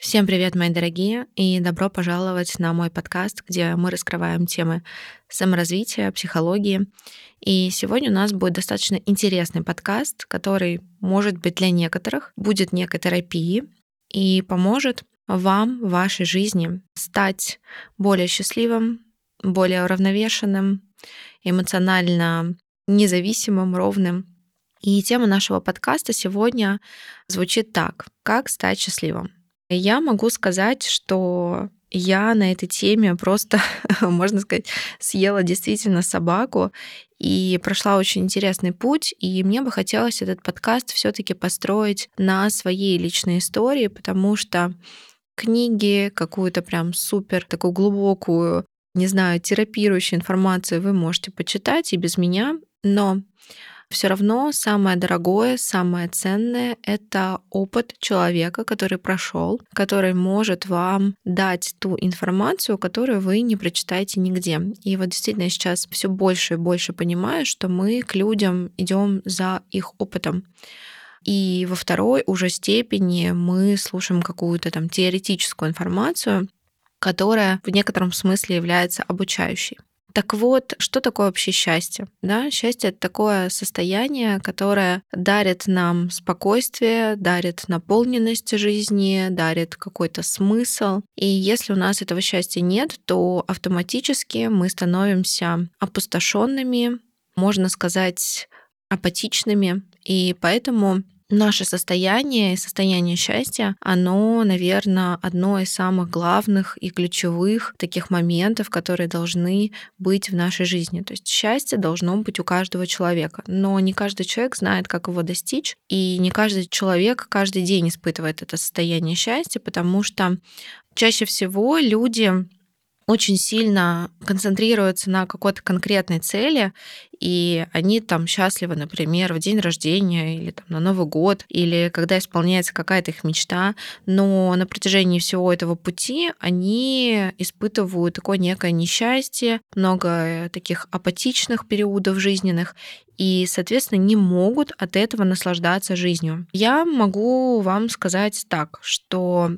Всем привет, мои дорогие, и добро пожаловать на мой подкаст, где мы раскрываем темы саморазвития, психологии. И сегодня у нас будет достаточно интересный подкаст, который, может быть, для некоторых будет некой терапией и поможет вам в вашей жизни стать более счастливым, более уравновешенным, эмоционально независимым, ровным. И тема нашего подкаста сегодня звучит так. Как стать счастливым? Я могу сказать, что я на этой теме просто, можно сказать, съела действительно собаку и прошла очень интересный путь. И мне бы хотелось этот подкаст все-таки построить на своей личной истории, потому что книги, какую-то прям супер такую глубокую, не знаю, терапирующую информацию вы можете почитать и без меня, но все равно самое дорогое, самое ценное — это опыт человека, который прошел, который может вам дать ту информацию, которую вы не прочитаете нигде. И вот действительно сейчас все больше и больше понимаю, что мы к людям идем за их опытом. И во второй уже степени мы слушаем какую-то там теоретическую информацию, которая в некотором смысле является обучающей. Так вот, что такое вообще счастье? Да, счастье это такое состояние, которое дарит нам спокойствие, дарит наполненность жизни, дарит какой-то смысл. И если у нас этого счастья нет, то автоматически мы становимся опустошенными, можно сказать, апатичными. И поэтому наше состояние, состояние счастья, оно, наверное, одно из самых главных и ключевых таких моментов, которые должны быть в нашей жизни. То есть счастье должно быть у каждого человека, но не каждый человек знает, как его достичь, и не каждый человек каждый день испытывает это состояние счастья, потому что чаще всего люди очень сильно концентрируются на какой-то конкретной цели, и они там счастливы, например, в день рождения или там на Новый год, или когда исполняется какая-то их мечта, но на протяжении всего этого пути они испытывают такое некое несчастье, много таких апатичных периодов жизненных, и, соответственно, не могут от этого наслаждаться жизнью. Я могу вам сказать так, что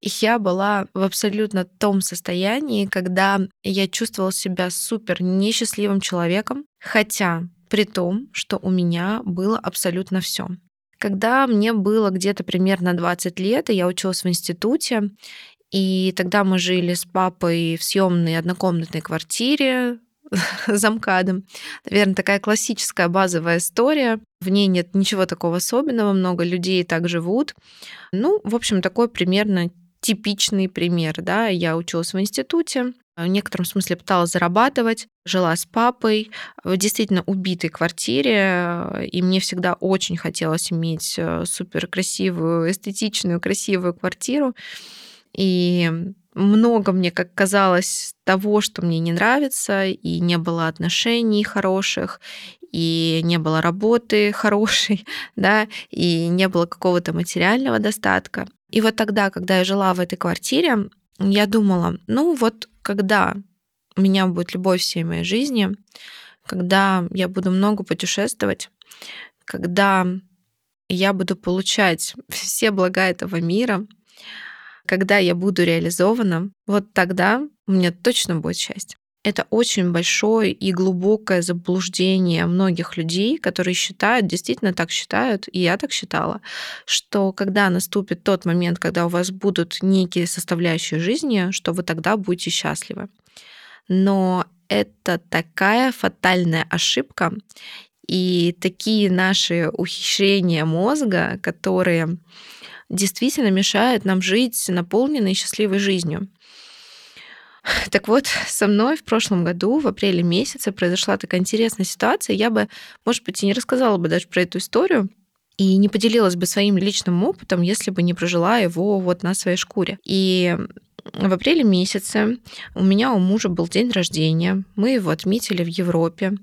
я была в абсолютно том состоянии, когда я чувствовала себя супер несчастливым человеком, хотя при том, что у меня было абсолютно все. Когда мне было где-то примерно 20 лет, и я училась в институте, и тогда мы жили с папой в съемной однокомнатной квартире за МКАДом. Наверное, такая классическая базовая история. В ней нет ничего такого особенного, много людей так живут. Ну, в общем, такой примерно типичный пример. Да? Я училась в институте, в некотором смысле пыталась зарабатывать, жила с папой в действительно убитой квартире, и мне всегда очень хотелось иметь э, супер красивую, эстетичную, красивую квартиру. И много мне, как казалось, того, что мне не нравится, и не было отношений хороших, и не было работы хорошей, да, и не было какого-то материального достатка. И вот тогда, когда я жила в этой квартире, я думала, ну вот когда у меня будет любовь всей моей жизни, когда я буду много путешествовать, когда я буду получать все блага этого мира, когда я буду реализована, вот тогда у меня точно будет счастье. Это очень большое и глубокое заблуждение многих людей, которые считают, действительно так считают, и я так считала, что когда наступит тот момент, когда у вас будут некие составляющие жизни, что вы тогда будете счастливы. Но это такая фатальная ошибка, и такие наши ухищрения мозга, которые действительно мешают нам жить наполненной счастливой жизнью. Так вот, со мной в прошлом году, в апреле месяце, произошла такая интересная ситуация. Я бы, может быть, и не рассказала бы даже про эту историю, и не поделилась бы своим личным опытом, если бы не прожила его вот на своей шкуре. И в апреле месяце у меня у мужа был день рождения. Мы его отметили в Европе.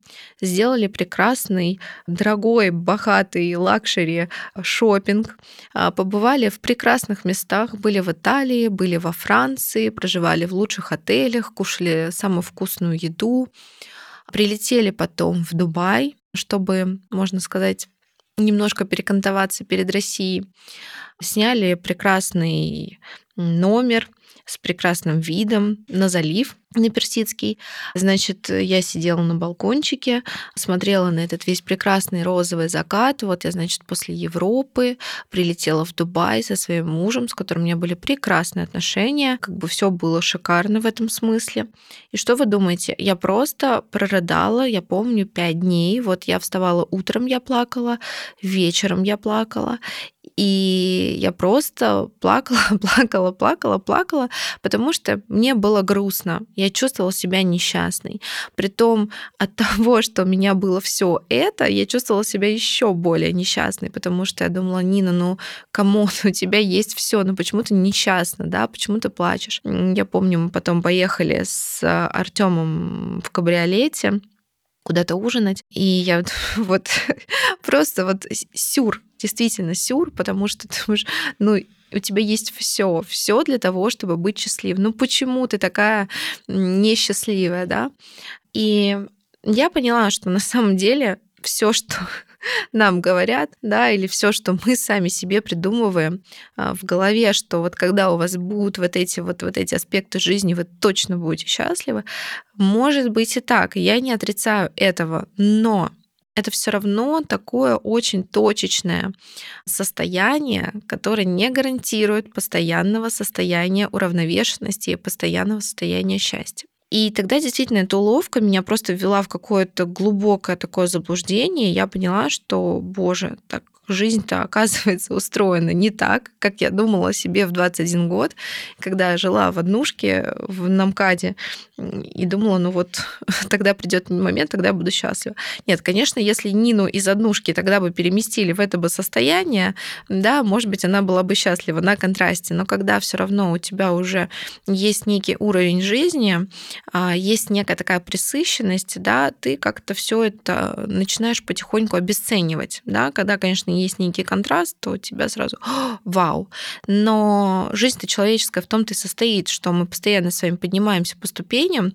Сделали прекрасный, дорогой, богатый luxury шопинг. А, побывали в прекрасных местах. Были в Италии, были во Франции, проживали в лучших отелях, кушали самую вкусную еду. Прилетели потом в Дубай, чтобы, можно сказать, немножко перекантоваться перед Россией. сняли прекрасный номер с прекрасным видом на залив на Персидский. Значит, я сидела на балкончике, смотрела на этот весь прекрасный розовый закат. Вот я, значит, после Европы прилетела в Дубай со своим мужем, с которым у меня были прекрасные отношения. Как бы все было шикарно в этом смысле. И что вы думаете? Я просто прорыдала, я помню, пять дней. Вот я вставала утром, я плакала, вечером я плакала. И я просто плакала, плакала, плакала, плакала, потому что мне было грустно. Я чувствовала себя несчастной. Притом от того, что у меня было все это, я чувствовала себя еще более несчастной, потому что я думала, Нина, ну кому у тебя есть все, ну почему ты несчастна, да, почему ты плачешь? Я помню, мы потом поехали с Артемом в кабриолете, куда-то ужинать. И я вот, вот просто вот сюр, действительно сюр, потому что ты думаешь, ну, у тебя есть все, все для того, чтобы быть счастливым. Ну почему ты такая несчастливая, да? И я поняла, что на самом деле все, что нам говорят, да, или все, что мы сами себе придумываем а, в голове, что вот когда у вас будут вот эти вот, вот эти аспекты жизни, вы точно будете счастливы, может быть и так, я не отрицаю этого, но это все равно такое очень точечное состояние, которое не гарантирует постоянного состояния уравновешенности и постоянного состояния счастья. И тогда действительно эта уловка меня просто ввела в какое-то глубокое такое заблуждение. Я поняла, что, боже, так жизнь-то оказывается устроена не так, как я думала себе в 21 год, когда я жила в однушке в Намкаде и думала, ну вот тогда придет момент, тогда я буду счастлива. Нет, конечно, если Нину из однушки тогда бы переместили в это бы состояние, да, может быть, она была бы счастлива на контрасте, но когда все равно у тебя уже есть некий уровень жизни, а, есть некая такая присыщенность, да, ты как-то все это начинаешь потихоньку обесценивать, да, когда, конечно, есть некий контраст, то у тебя сразу вау. Но жизнь-то человеческая в том-то и состоит, что мы постоянно с вами поднимаемся по ступеням,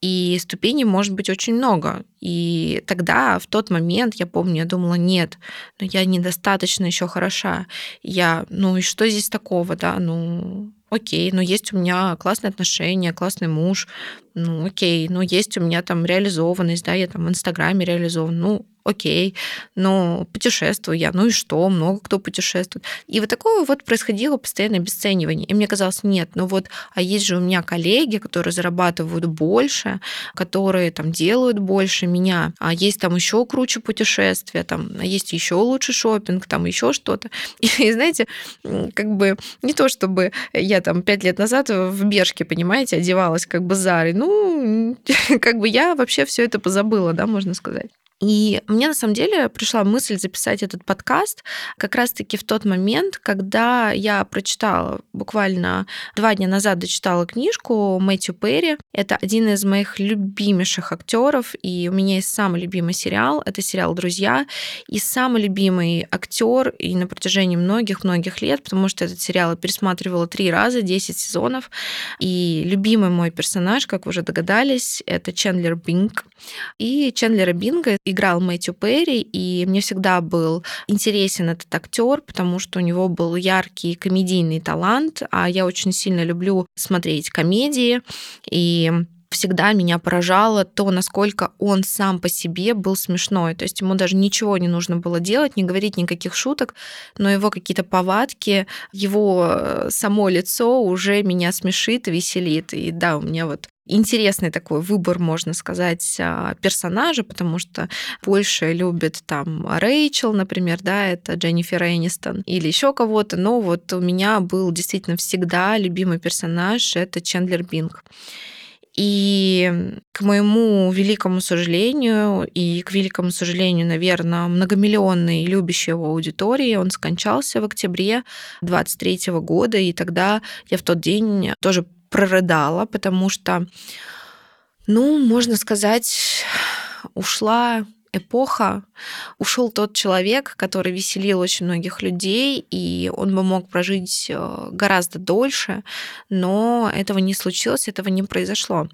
и ступеней может быть очень много. И тогда, в тот момент, я помню, я думала, нет, но я недостаточно еще хороша. Я, ну и что здесь такого, да, ну окей, но есть у меня классные отношения, классный муж, ну окей, но есть у меня там реализованность, да, я там в Инстаграме реализован, ну окей, но путешествую я, ну и что, много кто путешествует. И вот такое вот происходило постоянное обесценивание. И мне казалось, нет, ну вот, а есть же у меня коллеги, которые зарабатывают больше, которые там делают больше меня, а есть там еще круче путешествия, там, а есть еще лучше шопинг, там еще что-то. И, и знаете, как бы не то, чтобы я там пять лет назад в Бершке, понимаете, одевалась как бы Зарой, ну, как бы я вообще все это позабыла, да, можно сказать. И мне на самом деле пришла мысль записать этот подкаст как раз-таки в тот момент, когда я прочитала, буквально два дня назад дочитала книжку Мэтью Перри. Это один из моих любимейших актеров, и у меня есть самый любимый сериал. Это сериал «Друзья». И самый любимый актер и на протяжении многих-многих лет, потому что этот сериал я пересматривала три раза, 10 сезонов. И любимый мой персонаж, как уже догадались, это Чендлер Бинг. И Чендлера Бинга играл Мэтью Перри, и мне всегда был интересен этот актер, потому что у него был яркий комедийный талант, а я очень сильно люблю смотреть комедии, и всегда меня поражало то, насколько он сам по себе был смешной. То есть ему даже ничего не нужно было делать, не говорить никаких шуток, но его какие-то повадки, его э, само лицо уже меня смешит веселит. И да, у меня вот интересный такой выбор, можно сказать, а, персонажа, потому что больше любит там Рэйчел, например, да, это Дженнифер Энистон, или еще кого-то, но вот у меня был действительно всегда любимый персонаж, это Чендлер Бинг. И к моему великому сожалению, и к великому сожалению, наверное, многомиллионной любящей его аудитории, он скончался в октябре 23 года, и тогда я в тот день тоже прорыдала, потому что, ну, можно сказать, ушла эпоха, ушел тот человек, который веселил очень многих людей, и он бы мог прожить э, гораздо дольше, но этого не случилось, этого не произошло.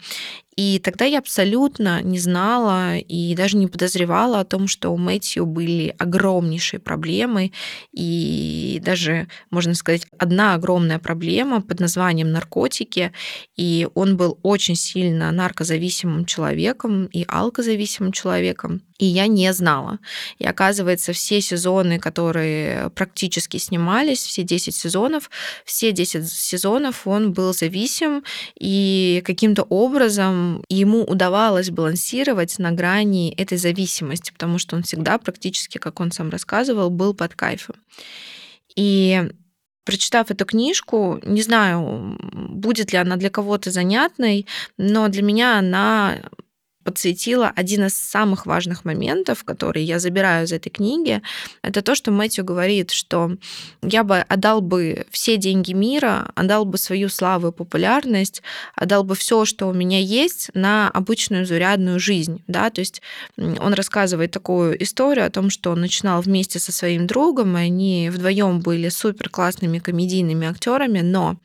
И тогда я абсолютно не знала и даже не подозревала о том, что у Мэтью были огромнейшие проблемы. И даже, можно сказать, одна огромная проблема под названием наркотики. И он был очень сильно наркозависимым человеком и алкозависимым человеком. И я не знала. И оказывается, все сезоны, которые практически снимались, все 10 сезонов, все 10 сезонов он был зависим, и каким-то образом ему удавалось балансировать на грани этой зависимости, потому что он всегда практически, как он сам рассказывал, был под кайфом. И прочитав эту книжку, не знаю, будет ли она для кого-то занятной, но для меня она подсветила один из самых важных моментов, которые я забираю из этой книги, это то, что Мэтью говорит, что я бы отдал бы все деньги мира, отдал бы свою славу и популярность, отдал бы все, что у меня есть, на обычную зарядную жизнь. Да? То есть он рассказывает такую историю о том, что он начинал вместе со своим другом, и они вдвоем были супер классными комедийными актерами, но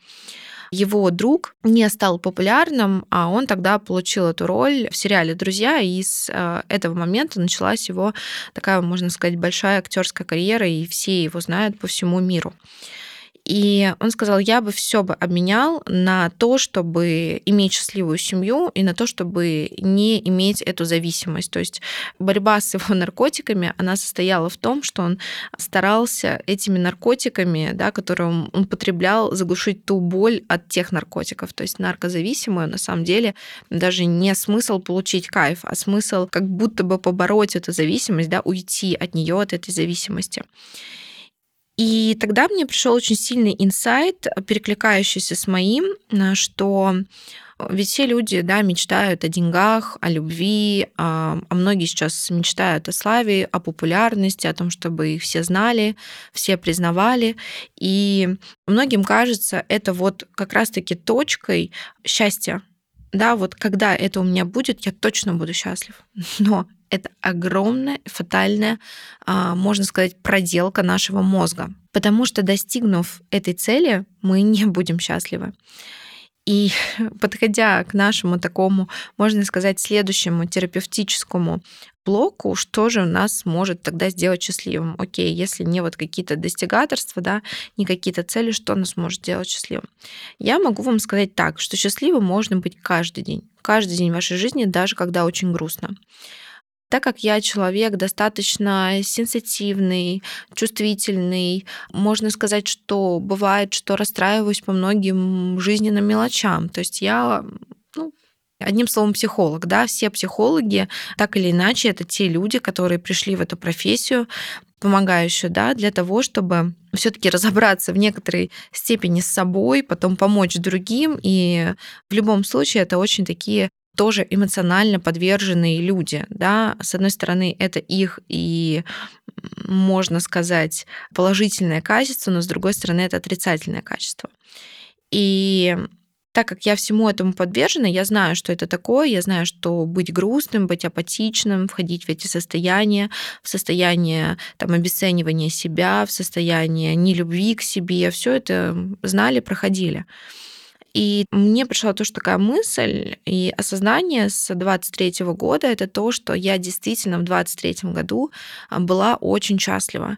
его друг не стал популярным, а он тогда получил эту роль в сериале «Друзья», и с э, этого момента началась его такая, можно сказать, большая актерская карьера, и все его знают по всему миру. И он сказал, я бы все бы обменял на то, чтобы иметь счастливую семью и на то, чтобы не иметь эту зависимость. То есть борьба с его наркотиками, она состояла в том, что он старался этими наркотиками, да, которые он употреблял, заглушить ту боль от тех наркотиков. То есть наркозависимую на самом деле даже не смысл получить кайф, а смысл как будто бы побороть эту зависимость, да, уйти от нее, от этой зависимости. И тогда мне пришел очень сильный инсайт, перекликающийся с моим, э, что ведь все люди, да, мечтают о деньгах, о любви, а, а многие сейчас мечтают о славе, о популярности, о том, чтобы их все знали, все признавали. И многим кажется, это вот как раз-таки точкой счастья. Да, вот когда это у меня будет, я точно буду счастлив. Но это огромная, фатальная, а, можно сказать, проделка нашего мозга. Потому что достигнув этой цели, мы не будем счастливы. И подходя к нашему такому, можно сказать, следующему терапевтическому блоку, что же у нас может тогда сделать счастливым? Окей, если не вот какие-то достигаторства, да, не какие-то цели, что нас может сделать счастливым? Я могу вам сказать так, что счастливым можно быть каждый день. Каждый день вашей жизни, даже когда очень грустно. Так как я человек достаточно сенситивный, чувствительный, можно сказать, что бывает, что расстраиваюсь по многим жизненным мелочам. То есть я ну, Одним словом, психолог, да, все психологи, так или иначе, это те люди, которые пришли в эту профессию, помогающую, да, для того, чтобы все-таки разобраться в некоторой степени с собой, потом помочь другим. И в любом случае это очень такие тоже эмоционально подверженные люди. Да? С одной стороны, это их и, можно сказать, положительное качество, но с другой стороны, это отрицательное качество. И так как я всему этому подвержена, я знаю, что это такое, я знаю, что быть грустным, быть апатичным, входить в эти состояния, в состояние там, обесценивания себя, в состояние нелюбви к себе, все это знали, проходили. И мне пришла тоже такая мысль и осознание с 23 года, это то, что я действительно в 23 году а, была очень счастлива.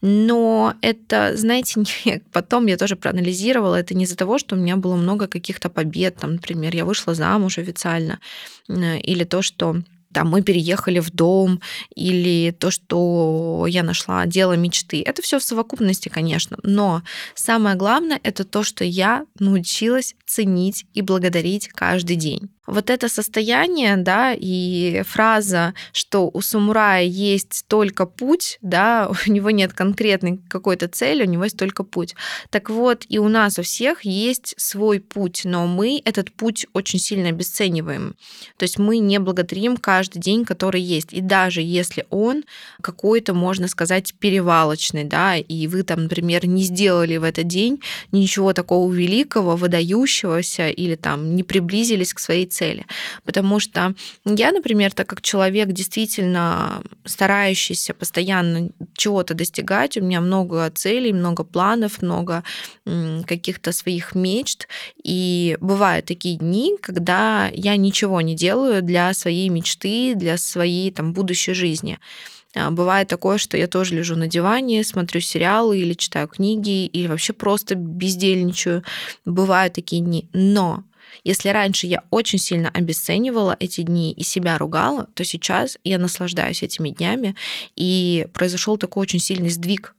Но это, знаете, не, потом я тоже проанализировала, это не из-за того, что у меня было много каких-то побед, там, например, я вышла замуж официально, или то, что там мы переехали в дом или то, что я нашла дело мечты. Это все в совокупности, конечно, но самое главное это то, что я научилась ценить и благодарить каждый день. Вот это состояние, да, и фраза, что у самурая есть только путь, да, у него нет конкретной какой-то цели, у него есть только путь. Так вот, и у нас у всех есть свой путь, но мы этот путь очень сильно обесцениваем. То есть мы не благодарим каждый день, который есть. И даже если он какой-то, можно сказать, перевалочный, да, и вы там, например, не сделали в этот день ничего такого великого, выдающегося, или там не приблизились к своей цели. Потому что я, например, так как человек действительно старающийся постоянно чего-то достигать, у меня много целей, много планов, много каких-то своих мечт, и бывают такие дни, когда я ничего не делаю для своей мечты, для своей там будущей жизни. А, бывает такое, что я тоже лежу на диване, смотрю сериалы или читаю книги, или вообще просто бездельничаю. Бывают такие дни. Но если раньше я очень сильно обесценивала эти дни и себя ругала, то сейчас я наслаждаюсь этими днями, и произошел такой очень сильный сдвиг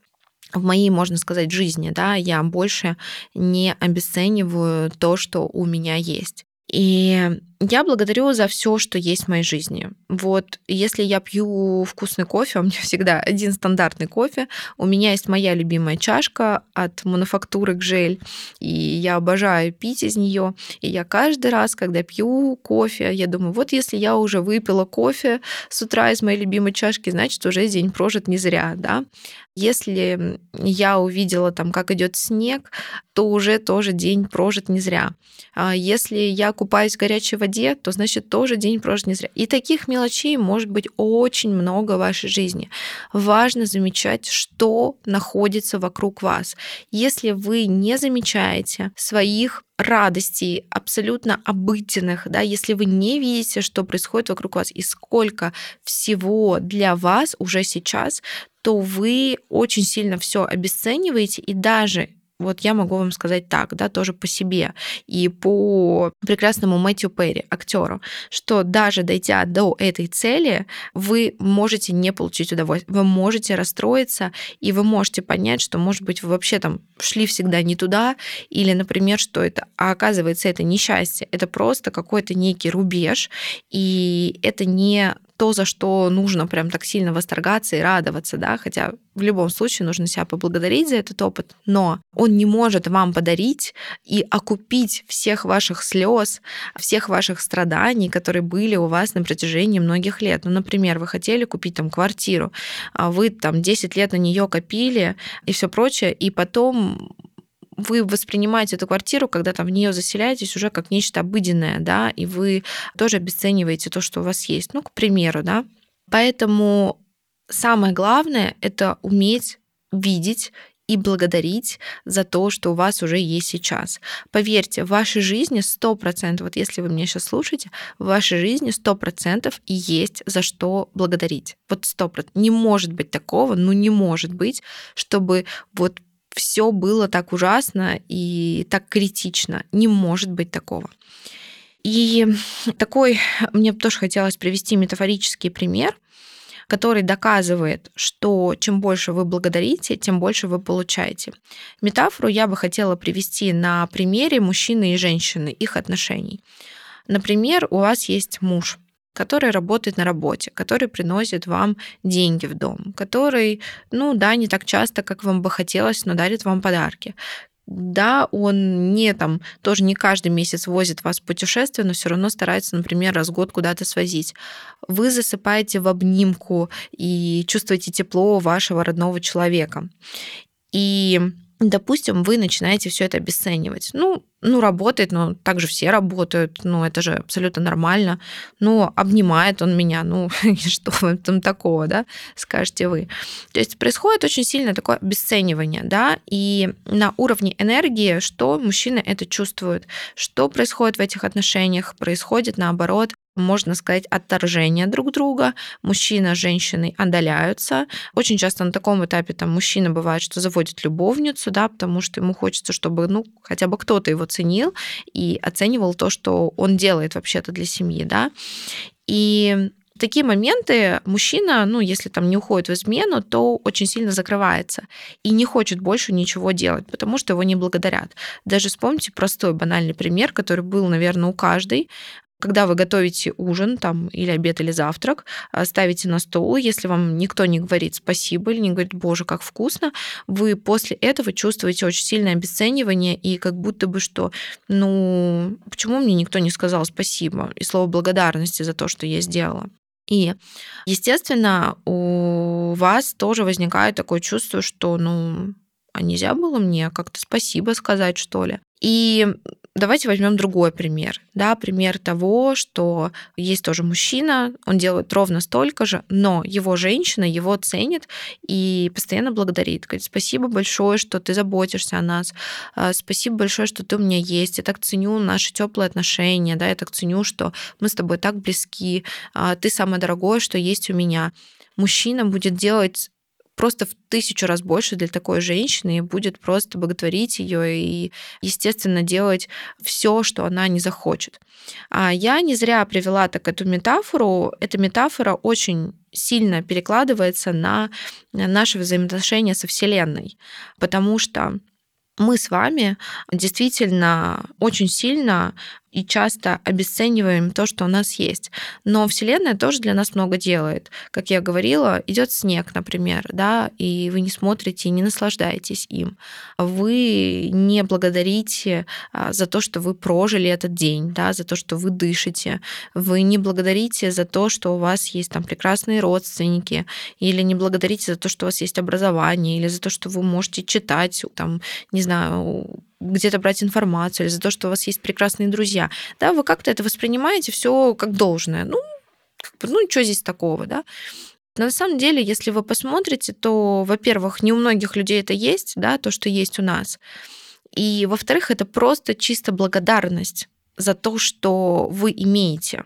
в моей, можно сказать, жизни, да, я больше не обесцениваю то, что у меня есть. И я благодарю за все, что есть в моей жизни. Вот если я пью вкусный кофе, у меня всегда один стандартный кофе, у меня есть моя любимая чашка от мануфактуры Гжель, и я обожаю пить из нее. И я каждый раз, когда пью кофе, я думаю, вот если я уже выпила кофе с утра из моей любимой чашки, значит, уже день прожит не зря, да. Если я увидела там, как идет снег, то уже тоже день прожит не зря. А если я купаюсь в горячей воде, то значит тоже день прожит не зря. И таких мелочей может быть очень много в вашей жизни. Важно замечать, что находится вокруг вас. Если вы не замечаете своих радостей абсолютно обыденных, да, если вы не видите, что происходит вокруг вас и сколько всего для вас уже сейчас, то вы очень сильно все обесцениваете, и даже вот я могу вам сказать так, да, тоже по себе и по прекрасному Мэтью Перри, актеру, что даже дойдя до этой цели, вы можете не получить удовольствие, вы можете расстроиться, и вы можете понять, что, может быть, вы вообще там шли всегда не туда, или, например, что это, а оказывается, это несчастье, это просто какой-то некий рубеж, и это не то, за что нужно прям так сильно восторгаться и радоваться, да, хотя в любом случае нужно себя поблагодарить за этот опыт, но он не может вам подарить и окупить всех ваших слез, всех ваших страданий, которые были у вас на протяжении многих лет. Ну, например, вы хотели купить там квартиру, а вы там 10 лет на нее копили и все прочее, и потом вы воспринимаете эту квартиру, когда там в нее заселяетесь уже как нечто обыденное, да, и вы тоже обесцениваете то, что у вас есть, ну, к примеру, да. Поэтому самое главное — это уметь видеть и благодарить за то, что у вас уже есть сейчас. Поверьте, в вашей жизни 100%, вот если вы меня сейчас слушаете, в вашей жизни 100% и есть за что благодарить. Вот 100%. Не может быть такого, ну не может быть, чтобы вот все было так ужасно и так критично. Не может быть такого. И такой мне тоже хотелось привести метафорический пример, который доказывает, что чем больше вы благодарите, тем больше вы получаете. Метафору я бы хотела привести на примере мужчины и женщины, их отношений. Например, у вас есть муж, который работает на работе, который приносит вам деньги в дом, который, ну да, не так часто, как вам бы хотелось, но дарит вам подарки. Да, он не там, тоже не каждый месяц возит вас в путешествие, но все равно старается, например, раз в год куда-то свозить. Вы засыпаете в обнимку и чувствуете тепло вашего родного человека. И допустим, вы начинаете все это обесценивать. Ну, ну, работает, но так же все работают, ну, это же абсолютно нормально. Ну, обнимает он меня, ну, что в этом такого, да, скажете вы. То есть происходит очень сильно такое обесценивание, да, и на уровне энергии, что мужчины это чувствуют, что происходит в этих отношениях, происходит наоборот можно сказать, отторжение друг друга. Мужчина с женщиной отдаляются. Очень часто на таком этапе там мужчина бывает, что заводит любовницу, да, потому что ему хочется, чтобы, ну, хотя бы кто-то его ценил и оценивал то, что он делает вообще-то для семьи, да. И такие моменты мужчина, ну, если там не уходит в измену, то очень сильно закрывается и не хочет больше ничего делать, потому что его не благодарят. Даже вспомните простой банальный пример, который был, наверное, у каждой когда вы готовите ужин там, или обед, или завтрак, а, ставите на стол, если вам никто не говорит спасибо или не говорит, боже, как вкусно, вы после этого чувствуете очень сильное обесценивание и как будто бы что, ну, почему мне никто не сказал спасибо и слово благодарности за то, что я сделала. И, естественно, у вас тоже возникает такое чувство, что, ну, а нельзя было мне как-то спасибо сказать, что ли? И Давайте возьмем другой пример. Да, пример того, что есть тоже мужчина, он делает ровно столько же, но его женщина его ценит и постоянно благодарит. Говорит, спасибо большое, что ты заботишься о нас. А, спасибо большое, что ты у меня есть. Я так ценю наши теплые отношения. Да, я так ценю, что мы с тобой так близки. А, ты самое дорогое, что есть у меня. Мужчина будет делать просто в тысячу раз больше для такой женщины и будет просто боготворить ее и, естественно, делать все, что она не захочет. А я не зря привела так эту метафору. Эта метафора очень сильно перекладывается на наши взаимоотношения со Вселенной, потому что мы с вами действительно очень сильно и часто обесцениваем то, что у нас есть. Но Вселенная тоже для нас много делает. Как я говорила, идет снег, например, да, и вы не смотрите, не наслаждаетесь им. Вы не благодарите а, за то, что вы прожили этот день, да, за то, что вы дышите. Вы не благодарите за то, что у вас есть там прекрасные родственники, или не благодарите за то, что у вас есть образование, или за то, что вы можете читать, там, не знаю, где-то брать информацию, или за то, что у вас есть прекрасные друзья, да, вы как-то это воспринимаете все как должное. Ну, как бы, ну, что здесь такого, да? Но на самом деле, если вы посмотрите, то, во-первых, не у многих людей это есть, да, то, что есть у нас. И, во-вторых, это просто чисто благодарность за то, что вы имеете.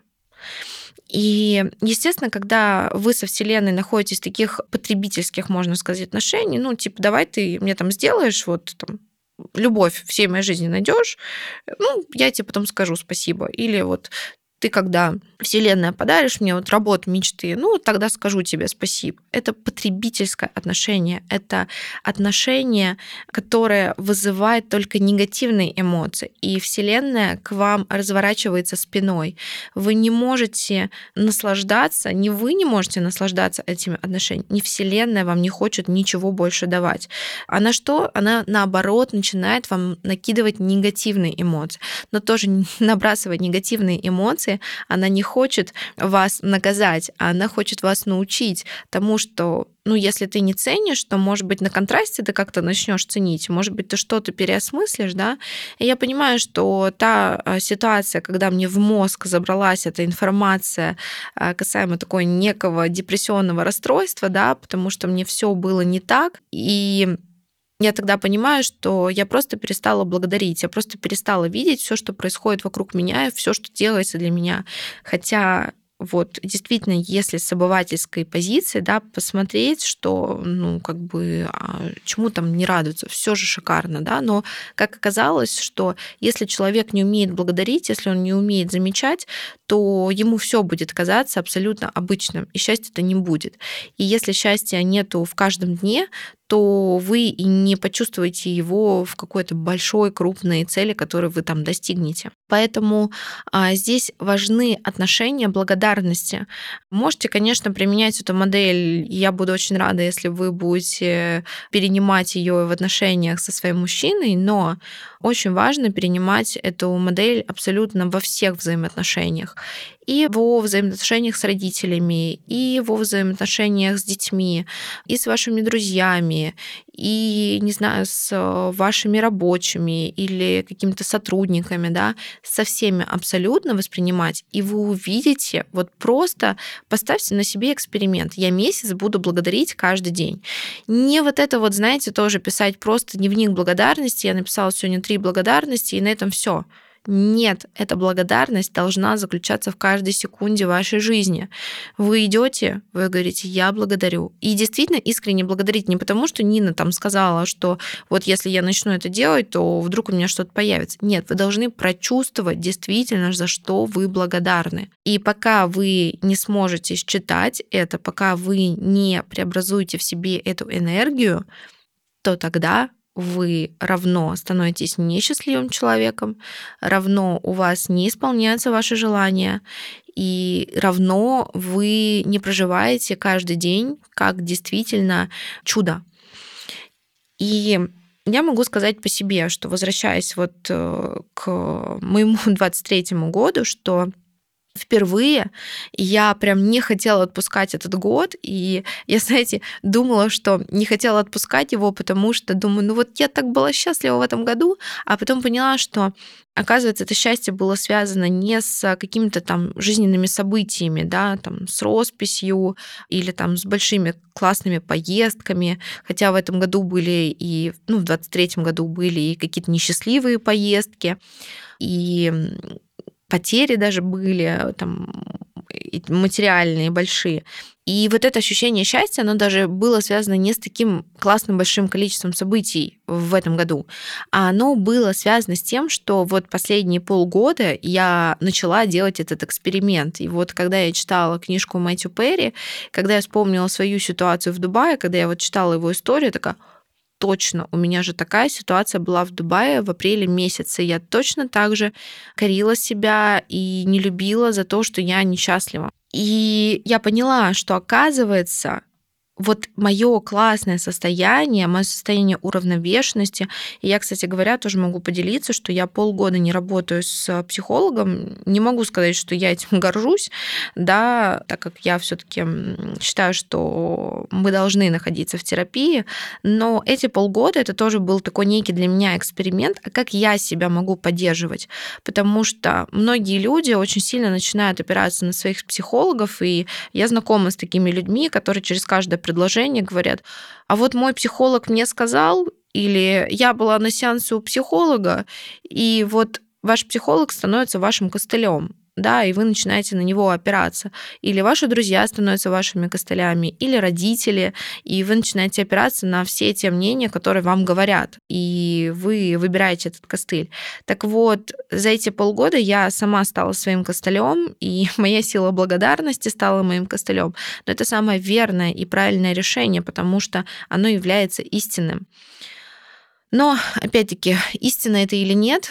И, естественно, когда вы со Вселенной находитесь в таких потребительских, можно сказать, отношений, ну, типа, давай ты мне там сделаешь вот там любовь всей моей жизни найдешь, ну, я тебе потом скажу спасибо. Или вот ты когда Вселенная подаришь мне вот работу мечты, ну, тогда скажу тебе спасибо. Это потребительское отношение, это отношение, которое вызывает только негативные эмоции, и Вселенная к вам разворачивается спиной. Вы не можете наслаждаться, не вы не можете наслаждаться этими отношениями, не Вселенная вам не хочет ничего больше давать. Она что? Она наоборот начинает вам накидывать негативные эмоции, но тоже набрасывать негативные эмоции она не хочет вас наказать, а она хочет вас научить тому, что ну, если ты не ценишь, то, может быть, на контрасте ты как-то начнешь ценить, может быть, ты что-то переосмыслишь, да. И я понимаю, что та а, ситуация, когда мне в мозг забралась эта информация а, касаемо такого некого депрессионного расстройства, да, потому что мне все было не так, и я тогда понимаю, что я просто перестала благодарить, я просто перестала видеть все, что происходит вокруг меня, все, что делается для меня. Хотя вот действительно, если с обывательской позиции, да, посмотреть, что, ну, как бы, а чему там не радуются, все же шикарно, да, но как оказалось, что если человек не умеет благодарить, если он не умеет замечать, то ему все будет казаться абсолютно обычным, и счастья-то не будет. И если счастья нету в каждом дне, то вы и не почувствуете его в какой-то большой, крупной цели, которую вы там достигнете. Поэтому а, здесь важны отношения благодарности. Можете, конечно, применять эту модель. Я буду очень рада, если вы будете перенимать ее в отношениях со своим мужчиной, но очень важно перенимать эту модель абсолютно во всех взаимоотношениях. И во взаимоотношениях с родителями, и во взаимоотношениях с детьми, и с вашими друзьями, и, не знаю, с вашими рабочими или какими-то сотрудниками, да, со всеми абсолютно воспринимать, и вы увидите, вот просто поставьте на себе эксперимент. Я месяц буду благодарить каждый день. Не вот это вот, знаете, тоже писать просто дневник благодарности. Я написала сегодня три благодарности, и на этом все. Нет, эта благодарность должна заключаться в каждой секунде вашей жизни. Вы идете, вы говорите, я благодарю. И действительно искренне благодарить не потому, что Нина там сказала, что вот если я начну это делать, то вдруг у меня что-то появится. Нет, вы должны прочувствовать действительно, за что вы благодарны. И пока вы не сможете считать это, пока вы не преобразуете в себе эту энергию, то тогда вы равно становитесь несчастливым человеком, равно у вас не исполняются ваши желания, и равно вы не проживаете каждый день как действительно чудо. И я могу сказать по себе, что возвращаясь вот э, к моему 23 году, что впервые. Я прям не хотела отпускать этот год, и я, знаете, думала, что не хотела отпускать его, потому что думаю, ну вот я так была счастлива в этом году, а потом поняла, что оказывается, это счастье было связано не с какими-то там жизненными событиями, да, там с росписью или там с большими классными поездками, хотя в этом году были и, ну, в 23 году были и какие-то несчастливые поездки, и потери даже были там материальные большие. И вот это ощущение счастья, оно даже было связано не с таким классным большим количеством событий в этом году, а оно было связано с тем, что вот последние полгода я начала делать этот эксперимент. И вот когда я читала книжку Мэтью Перри, когда я вспомнила свою ситуацию в Дубае, когда я вот читала его историю, такая, точно, у меня же такая ситуация была в Дубае в апреле месяце. Я точно так же корила себя и не любила за то, что я несчастлива. И я поняла, что оказывается, вот мое классное состояние, мое состояние уравновешенности. И я, кстати говоря, тоже могу поделиться, что я полгода не работаю с психологом. Не могу сказать, что я этим горжусь, да, так как я все-таки считаю, что мы должны находиться в терапии. Но эти полгода это тоже был такой некий для меня эксперимент, а как я себя могу поддерживать. Потому что многие люди очень сильно начинают опираться на своих психологов, и я знакома с такими людьми, которые через каждое предложение, говорят, а вот мой психолог мне сказал, или я была на сеансе у психолога, и вот ваш психолог становится вашим костылем да, и вы начинаете на него опираться. Или ваши друзья становятся вашими костылями, или родители, и вы начинаете опираться на все те мнения, которые вам говорят, и вы выбираете этот костыль. Так вот, за эти полгода я сама стала своим костылем, и моя сила благодарности стала моим костылем. Но это самое верное и правильное решение, потому что оно является истинным. Но, опять-таки, истина это или нет,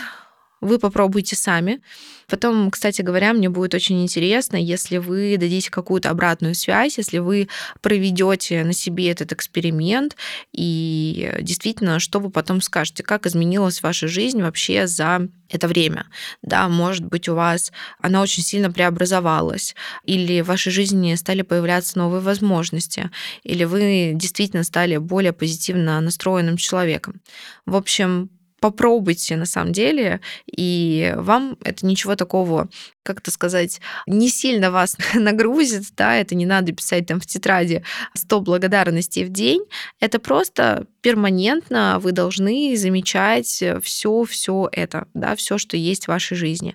вы попробуйте сами. Потом, кстати говоря, мне будет очень интересно, если вы дадите какую-то обратную связь, если вы проведете на себе этот эксперимент, и действительно, что вы потом скажете, как изменилась ваша жизнь вообще за это время. Да, может быть, у вас она очень сильно преобразовалась, или в вашей жизни стали появляться новые возможности, или вы действительно стали более позитивно настроенным человеком. В общем, попробуйте на самом деле, и вам это ничего такого, как это сказать, не сильно вас нагрузит, да, это не надо писать там в тетради 100 благодарностей в день, это просто перманентно вы должны замечать все, все это, да, все, что есть в вашей жизни.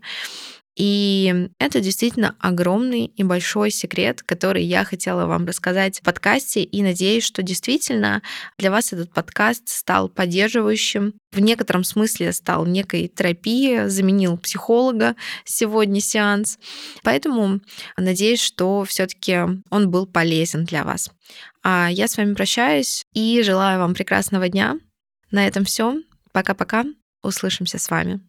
И это действительно огромный и большой секрет, который я хотела вам рассказать в подкасте, и надеюсь, что действительно для вас этот подкаст стал поддерживающим, в некотором смысле стал некой терапией, заменил психолога сегодня сеанс. Поэтому надеюсь, что все-таки он был полезен для вас. А я с вами прощаюсь и желаю вам прекрасного дня. На этом все. Пока-пока. Услышимся с вами.